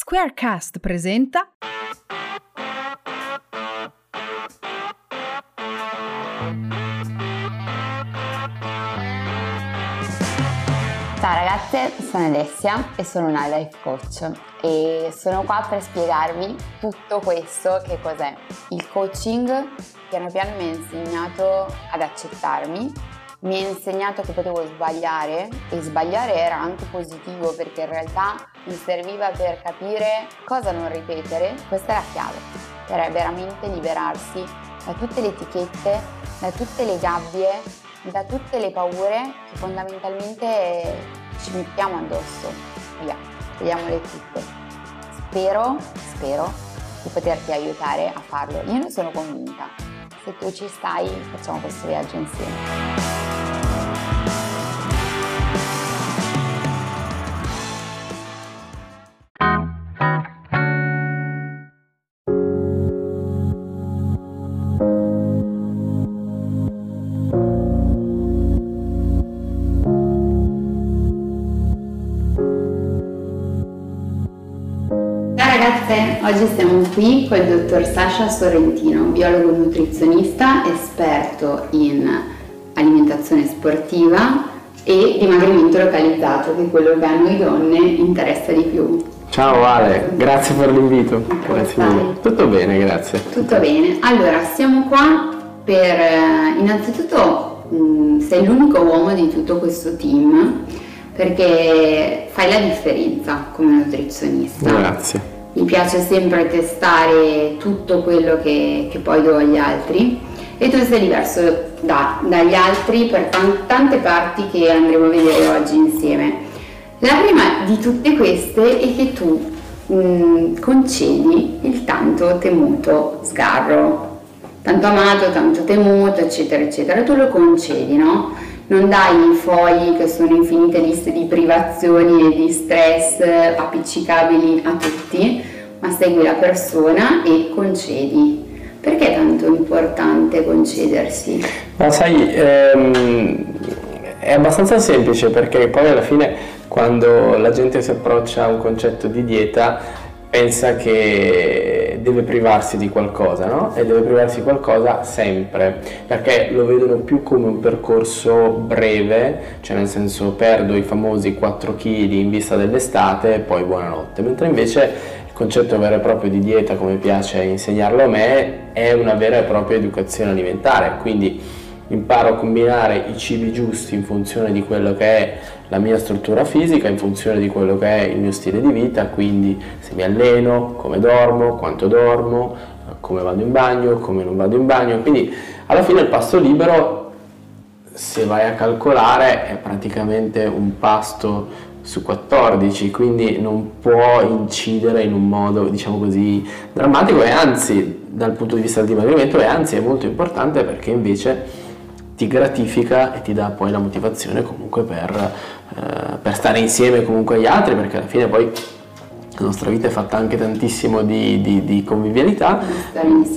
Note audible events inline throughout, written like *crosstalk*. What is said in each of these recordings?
Squarecast presenta Ciao ragazze, sono Alessia e sono una life coach e sono qua per spiegarvi tutto questo che cos'è. Il coaching piano piano mi ha insegnato ad accettarmi, mi ha insegnato che potevo sbagliare e sbagliare era anche positivo perché in realtà mi serviva per capire cosa non ripetere, questa è la chiave, per veramente liberarsi da tutte le etichette, da tutte le gabbie da tutte le paure che fondamentalmente ci mettiamo addosso. Via, vediamole tutte. Spero, spero di poterti aiutare a farlo. Io ne sono convinta. Se tu ci stai, facciamo questo viaggio insieme. Oggi siamo qui con il dottor Sasha Sorrentino, biologo nutrizionista, esperto in alimentazione sportiva e dimagrimento localizzato, che è quello che a noi donne interessa di più. Ciao Ale, grazie per l'invito. Grazie mille. Tutto bene, grazie. Tutto bene. Allora, siamo qua per eh, innanzitutto mh, mm, sei l'unico uomo di tutto questo team perché fai la differenza come nutrizionista. Grazie mi piace sempre testare tutto quello che, che poi do agli altri e tu sei diverso da, dagli altri per tante parti che andremo a vedere oggi insieme. La prima di tutte queste è che tu mh, mm, concedi il tanto temuto sgarro, tanto amato, tanto temuto, eccetera, eccetera, tu lo concedi, no? non dai i fogli che sono infinite liste di privazioni e di stress appiccicabili a tutti, ma segui la persona e concedi. Perché è tanto importante concedersi? Ma sai, ehm, è abbastanza semplice perché poi alla fine quando la gente si approccia a un concetto di dieta pensa che deve privarsi di qualcosa, no? E deve privarsi di qualcosa sempre, perché lo vedono più come un percorso breve, cioè nel senso perdo i famosi 4 kg in vista dell'estate e poi buonanotte, mentre invece concetto vero e proprio di dieta, come piace insegnarlo a me, è una vera e propria educazione alimentare, quindi imparo a combinare i cibi giusti in funzione di quello che è la mia struttura fisica, in funzione di quello che è il mio stile di vita, quindi se mi alleno, come dormo, quanto dormo, come vado in bagno, come non vado in bagno, quindi alla fine il pasto libero se vai a calcolare è praticamente un pasto su 14, quindi non può incidere in un modo, diciamo così, drammatico e anzi, dal punto di vista del dimagrimento, è anzi è molto importante perché invece ti gratifica e ti dà poi la motivazione comunque per, eh, per stare insieme comunque agli altri, perché alla fine poi la nostra vita è fatta anche tantissimo di, di, di convivialità.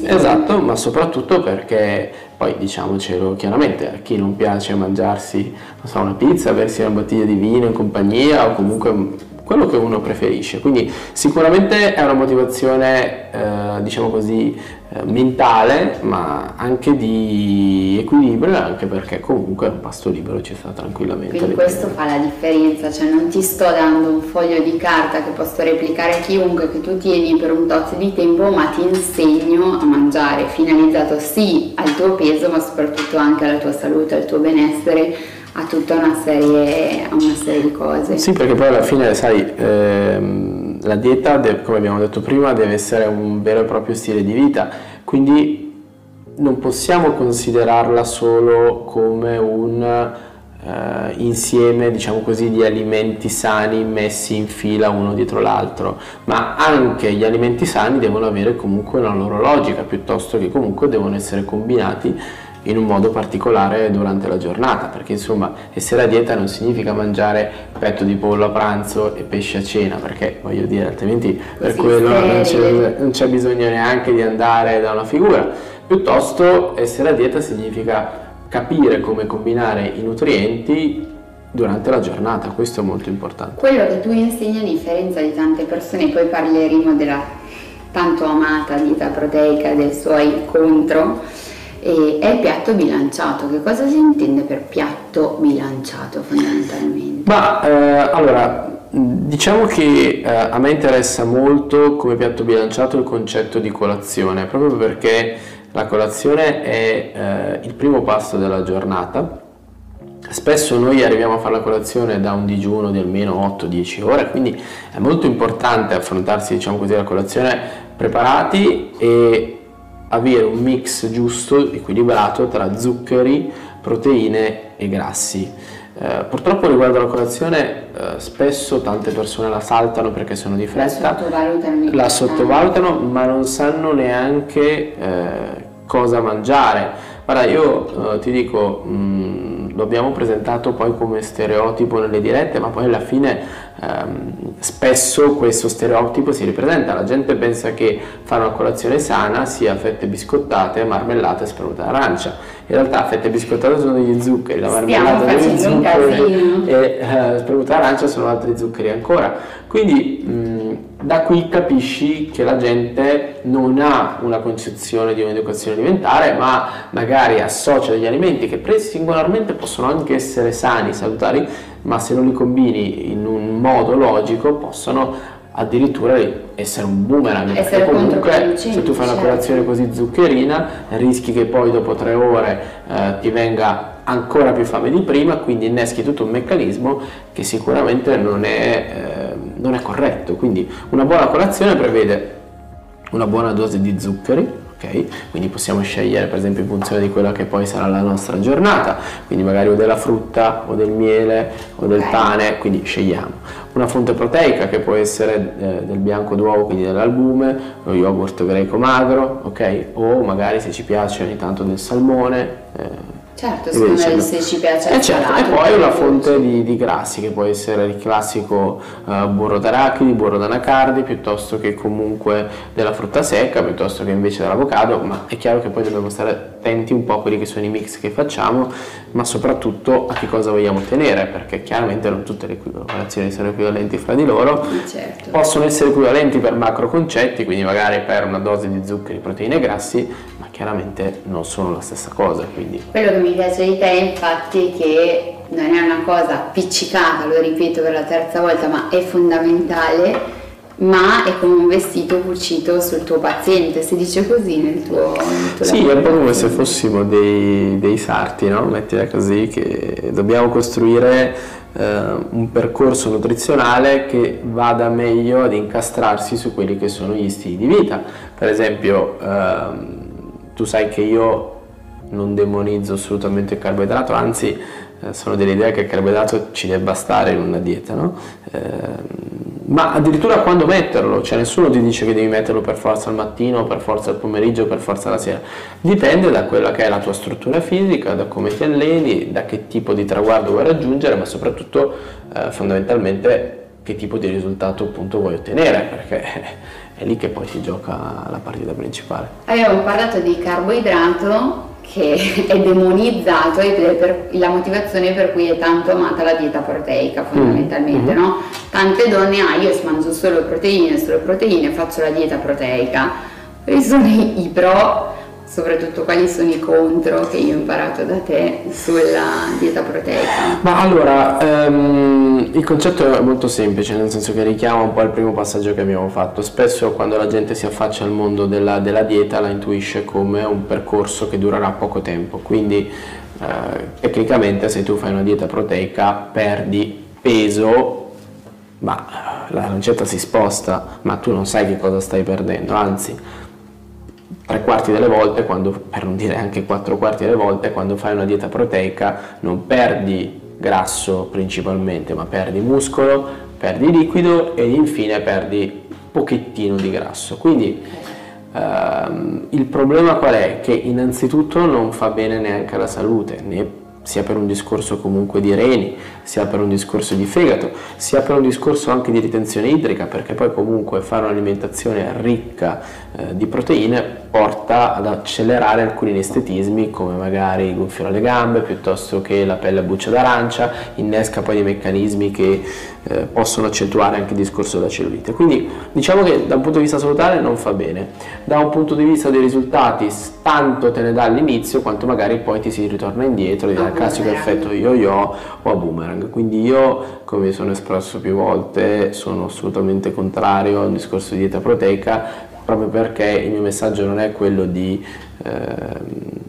Esatto, ma soprattutto perché poi diciamocelo chiaramente, a chi non piace mangiarsi so, una pizza, bersi una bottiglia di vino in compagnia o comunque quello che uno preferisce. Quindi sicuramente è una motivazione, eh, diciamo così, eh, mentale, ma anche di equilibrio, anche perché comunque un pasto libero ci sta tranquillamente. Quindi questo fa la differenza, cioè non ti sto dando un foglio di carta che posso replicare a chiunque che tu tieni per un tot di tempo, ma ti insegno a mangiare, finalizzato sì al tuo peso, ma soprattutto anche alla tua salute, al tuo benessere a tutta una serie, una serie di cose. Sì, perché poi alla fine, sai, ehm, la dieta, come abbiamo detto prima, deve essere un vero e proprio stile di vita, quindi non possiamo considerarla solo come un eh, insieme, diciamo così, di alimenti sani messi in fila uno dietro l'altro, ma anche gli alimenti sani devono avere comunque una loro logica, piuttosto che comunque devono essere combinati in un modo particolare durante la giornata, perché insomma essere a dieta non significa mangiare petto di pollo a pranzo e pesce a cena, perché voglio dire, altrimenti per quello non c'è, non c'è bisogno neanche di andare da una figura, piuttosto essere a dieta significa capire come combinare i nutrienti durante la giornata, questo è molto importante. Quello che tu insegni a differenza di tante persone, poi parleremo della tanto amata dieta proteica, dei suoi contro, eh, è il piatto bilanciato. Che cosa si intende per piatto bilanciato fondamentalmente? Ma eh, allora, diciamo che eh, a me interessa molto come piatto bilanciato il concetto di colazione, proprio perché la colazione è eh, il primo passo della giornata Spesso noi arriviamo a fare la colazione da un digiuno di almeno 8-10 ore, quindi è molto importante affrontarsi diciamo così, la colazione preparati e avere un mix giusto, equilibrato tra zuccheri, proteine e grassi. Eh, purtroppo riguardo alla colazione eh, spesso tante persone la saltano perché sono di fretta, la sottovalutano, la sottovalutano ma non sanno neanche eh, cosa mangiare. Guarda, io eh, ti dico, mh, mm, lo abbiamo presentato poi come stereotipo nelle dirette, ma poi alla fine ehm, spesso questo stereotipo si ripresenta. La gente pensa che fare una colazione sana sia fette biscottate, marmellata e spremuta d'arancia. In realtà fette biscottate sono degli zuccheri, la marmellata sono degli zuccheri e eh, spremuta d'arancia sono altri zuccheri ancora. Quindi mh, da qui capisci che la gente non ha una concezione di un'educazione alimentare, ma magari associa degli alimenti che singolarmente possono anche essere sani, salutari, ma se non li combini in un modo logico possono addirittura essere un boomerang essere perché comunque se tu fai una certo. colazione così zuccherina rischi che poi dopo tre ore eh, ti venga ancora più fame di prima quindi inneschi tutto un meccanismo che sicuramente non è, eh, non è corretto quindi una buona colazione prevede una buona dose di zuccheri ok? Quindi possiamo scegliere per esempio in funzione di quella che poi sarà la nostra giornata, quindi magari o della frutta o del miele o del pane, quindi scegliamo. Una fonte proteica che può essere eh, del bianco d'uovo, quindi dell'albume, lo yogurt greco magro, ok? O magari se ci piace ogni tanto del salmone. Eh, Certo, secondo me se ci piace eh certo, E poi una fonte di, di, grassi che può essere il classico uh, burro d'arachidi, burro d'anacardi, piuttosto che comunque della frutta secca, piuttosto che invece dell'avocado, ma è chiaro che poi dobbiamo stare attenti un po' a quelli che sono i mix che facciamo, ma soprattutto a che cosa vogliamo ottenere, perché chiaramente non tutte le colazioni sono equivalenti fra di loro, certo. possono essere equivalenti per macro concetti, quindi magari per una dose di zuccheri, proteine e grassi, ma chiaramente non sono la stessa cosa. Quindi. Quello che mi piace di te infatti che non è una cosa appiccicata, lo ripeto per la terza volta, ma è fondamentale, ma è come un vestito cucito sul tuo paziente, si dice così nel tuo, nel tuo Sì, è un po' come se fossimo dei, dei sarti, no? mettila così, che dobbiamo costruire eh, un percorso nutrizionale che vada meglio ad incastrarsi su quelli che sono gli stili di vita. Per esempio, ehm, tu sai che io non demonizzo assolutamente il carboidrato, anzi eh, sono dell'idea che il carboidrato ci debba stare in una dieta, no? eh, ma addirittura quando metterlo, cioè nessuno ti dice che devi metterlo per forza al mattino, per forza al pomeriggio, per forza la sera, dipende da quella che è la tua struttura fisica, da come ti alleni, da che tipo di traguardo vuoi raggiungere, ma soprattutto eh, fondamentalmente che tipo di risultato appunto vuoi ottenere, perché è lì che poi si gioca la partita principale. Abbiamo parlato di carboidrato che è demonizzato ed è per la motivazione per cui è tanto amata la dieta proteica fondamentalmente, mm. no? Tante donne, ah io mangio solo proteine, solo proteine, faccio la dieta proteica. Quali sono i pro soprattutto quali sono i contro che io ho imparato da te sulla dieta proteica? Ma allora, um, il concetto è molto semplice, nel senso che richiama un po' il primo passaggio che abbiamo fatto. Spesso quando la gente si affaccia al mondo della, della dieta la intuisce come un percorso che durerà poco tempo, quindi uh, tecnicamente se tu fai una dieta proteica perdi peso, ma la lancetta si sposta, ma tu non sai che cosa stai perdendo, anzi tre quarti delle volte, quando, per non dire anche quattro quarti delle volte, quando fai una dieta proteica non perdi grasso principalmente, ma perdi muscolo, perdi liquido e infine perdi pochettino di grasso. Quindi ehm, il problema qual è? Che innanzitutto non fa bene neanche alla salute, né sia per un discorso comunque di reni, sia per un discorso di fegato, sia per un discorso anche di ritenzione idrica, perché poi comunque fare un'alimentazione ricca eh, di proteine porta ad accelerare alcuni anestetismi come magari il gonfiore alle gambe piuttosto che la pelle a buccia d'arancia, innesca poi dei meccanismi che eh, possono accentuare anche il discorso della cellulite. Quindi diciamo che da un punto di vista salutare non fa bene, da un punto di vista dei risultati tanto te ne dà all'inizio quanto magari poi ti si ritorna indietro, ti dà il classico effetto yo-yo o a boomerang. Quindi io, come sono espresso più volte, sono assolutamente contrario a un discorso di dieta proteica proprio perché il mio messaggio non è quello di eh,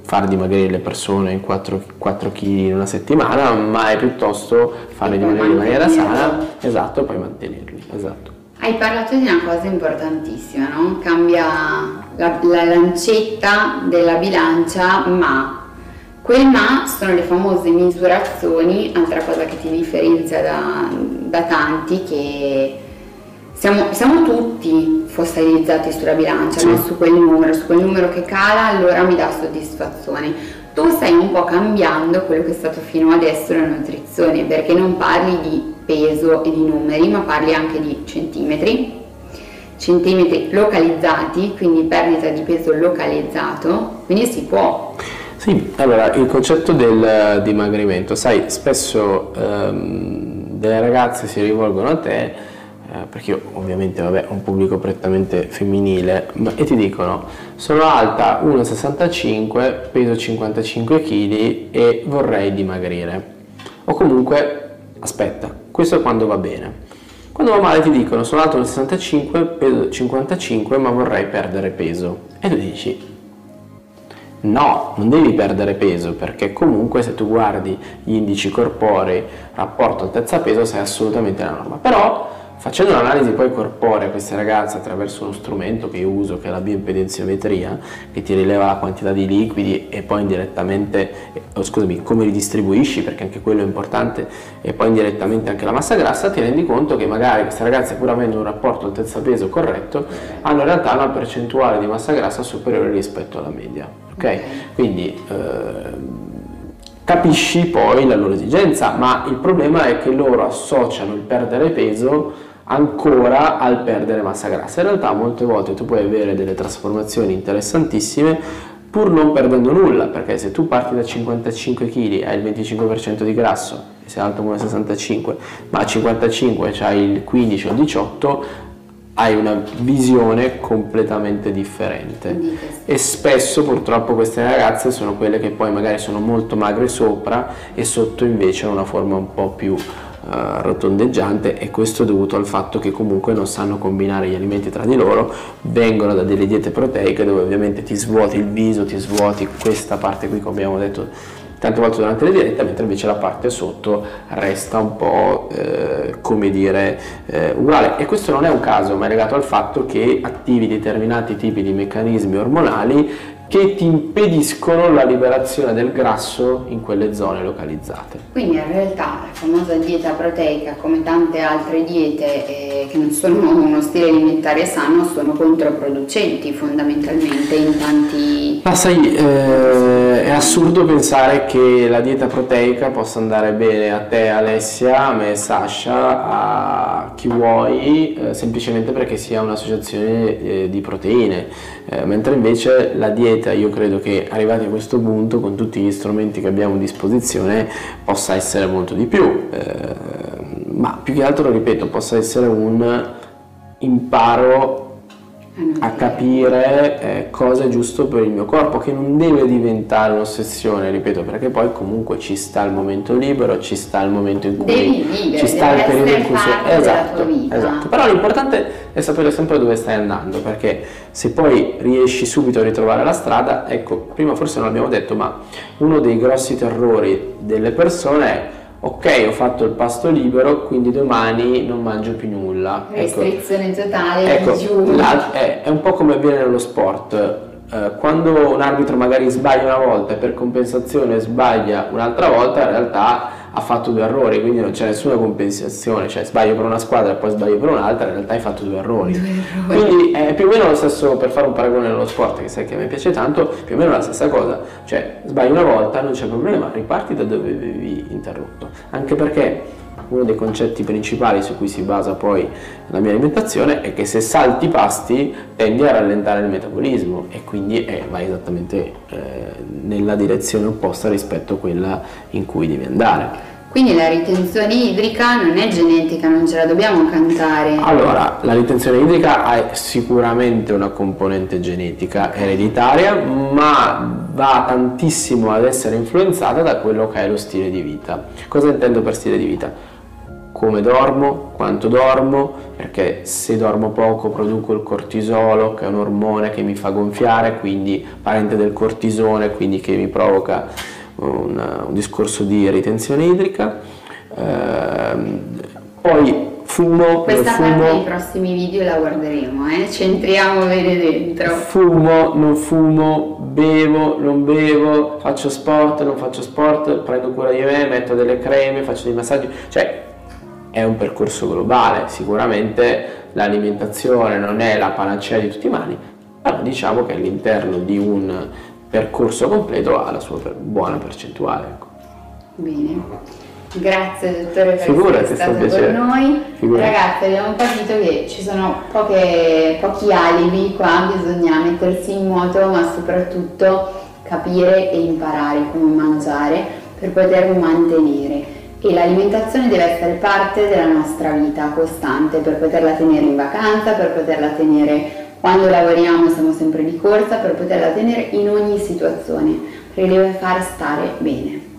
far dimagrire le persone in 4, 4 kg in una settimana, ma è piuttosto farle dimagrire in maniera sana, esatto, e poi mantenerli. Esatto. Hai parlato di una cosa importantissima, no? Cambia la, la lancetta della bilancia, ma quel ma sono le famose misurazioni, altra cosa che ti differenzia da, da tanti che siamo, siamo, tutti fossilizzati sulla bilancia, sì. no? su quel numero, su quel numero che cala allora mi dà soddisfazione. Tu stai un po' cambiando quello che è stato fino adesso la nutrizione, perché non parli di peso e di numeri, ma parli anche di centimetri, centimetri localizzati, quindi perdita di peso localizzato, quindi si può. Sì, allora il concetto del dimagrimento, sai, spesso ehm, delle ragazze si rivolgono a te perché io ovviamente vabbè, ho un pubblico prettamente femminile, ma, e ti dicono sono alta 1,65, peso 55 kg e vorrei dimagrire. O comunque, aspetta, questo è quando va bene. Quando va male ti dicono sono alto 1,65, peso 55, ma vorrei perdere peso. E tu dici No, non devi perdere peso perché comunque se tu guardi gli indici corporei rapporto altezza-peso sei assolutamente nella norma. Però Facendo un'analisi poi corporea a queste ragazze attraverso uno strumento che io uso, che è la bioimpedenziometria, che ti rileva la quantità di liquidi e poi indirettamente, oh, scusami, come li distribuisci, perché anche quello è importante, e poi indirettamente anche la massa grassa, ti rendi conto che magari queste ragazze, pur avendo un rapporto altezza-peso corretto, hanno in realtà una percentuale di massa grassa superiore rispetto alla media. Ok? Quindi eh, capisci poi la loro esigenza, ma il problema è che loro associano il perdere peso ancora al perdere massa grassa. In realtà molte volte tu puoi avere delle trasformazioni interessantissime pur non perdendo nulla, perché se tu parti da 55 kg e hai il 25% di grasso, e sei alto come 65, ma a 55 hai il 15 o il 18, hai una visione completamente differente e spesso purtroppo queste ragazze sono quelle che poi magari sono molto magre sopra e sotto invece hanno una forma un po' più rotondeggiante e questo è dovuto al fatto che comunque non sanno combinare gli alimenti tra di loro, vengono da delle diete proteiche dove ovviamente ti svuoti il viso, ti svuoti questa parte qui come abbiamo detto tante volte durante le dirette, mentre invece la parte sotto resta un po' eh, come dire eh, uguale. E questo non è un caso, ma è legato al fatto che attivi determinati tipi di meccanismi ormonali che ti impediscono la liberazione del grasso in quelle zone localizzate. Quindi in realtà la famosa dieta proteica, come tante altre diete eh, che non sono *laughs* uno stile alimentare sano, sono controproducenti fondamentalmente in tanti... Ma sai, eh, è assurdo pensare che la dieta proteica possa andare bene a te Alessia, a me Sasha, a chi vuoi, eh, semplicemente perché sia un'associazione eh, di proteine, eh, mentre invece la dieta vita io credo che arrivati a questo punto con tutti gli strumenti che abbiamo a disposizione possa essere molto di più. Eh, ma più che altro ripeto possa essere un imparo a capire eh, cosa è giusto per il mio corpo, che non deve diventare un'ossessione, ripeto, perché poi comunque ci sta il momento libero, ci sta il momento in cui vivere, ci sta il periodo in cui sei esatto, esatto. Però l'importante è sapere sempre dove stai andando, perché se poi riesci subito a ritrovare la strada, ecco, prima forse non l'abbiamo detto, ma uno dei grossi terrori delle persone è ok ho fatto il pasto libero quindi domani non mangio più nulla. Ecco. restrizione ecco, totale ecco, la, è, è, un po' come avviene nello sport. Eh, quando un arbitro magari sbaglia una volta e per compensazione sbaglia un'altra volta in realtà ha fatto due errori, quindi non c'è nessuna compensazione, cioè sbaglio per una squadra e poi sbaglio per un'altra, in realtà hai fatto due errori. Due errori. Quindi è più o meno lo stesso, per fare un paragone nello sport, che sai che a me piace tanto, più o meno la stessa cosa, cioè sbagli una volta, non c'è problema, riparti da dove avevi interrotto, anche perché uno dei concetti principali su cui si basa poi la mia alimentazione è che se salti i pasti tendi a rallentare il metabolismo e quindi eh, vai esattamente eh, nella direzione opposta rispetto a quella in cui devi andare. Quindi la ritenzione idrica non è genetica, non ce la dobbiamo cantare. Allora, la ritenzione idrica ha sicuramente una componente genetica ereditaria, ma va tantissimo ad essere influenzata da quello che è lo stile di vita. Cosa intendo per stile di vita? come dormo, quanto dormo, perché se dormo poco produco il cortisolo, che è un ormone che mi fa gonfiare, quindi parente del cortisone, quindi che mi provoca un, un discorso di ritenzione idrica. Eh, poi fumo, Questa fumo, parte nei prossimi video la guarderemo, eh? ci entriamo bene dentro. Fumo, non fumo, bevo, non bevo, faccio sport, non faccio sport, prendo cura di me, metto delle creme, faccio dei massaggi, cioè è un percorso globale, sicuramente l'alimentazione non è la panacea di tutti i mali, però diciamo che all'interno di un percorso completo ha la sua buona percentuale. Ecco. Bene, grazie dottore per essere stato con noi. Figurati. Ragazzi abbiamo capito che ci sono poche, pochi alibi qua, bisogna mettersi in moto ma soprattutto capire e imparare come mangiare per poter mantenere e l'alimentazione deve essere parte della nostra vita costante per poterla tenere in vacanza, per poterla tenere quando lavoriamo siamo sempre di corsa, per poterla tenere in ogni situazione, perché deve far stare bene.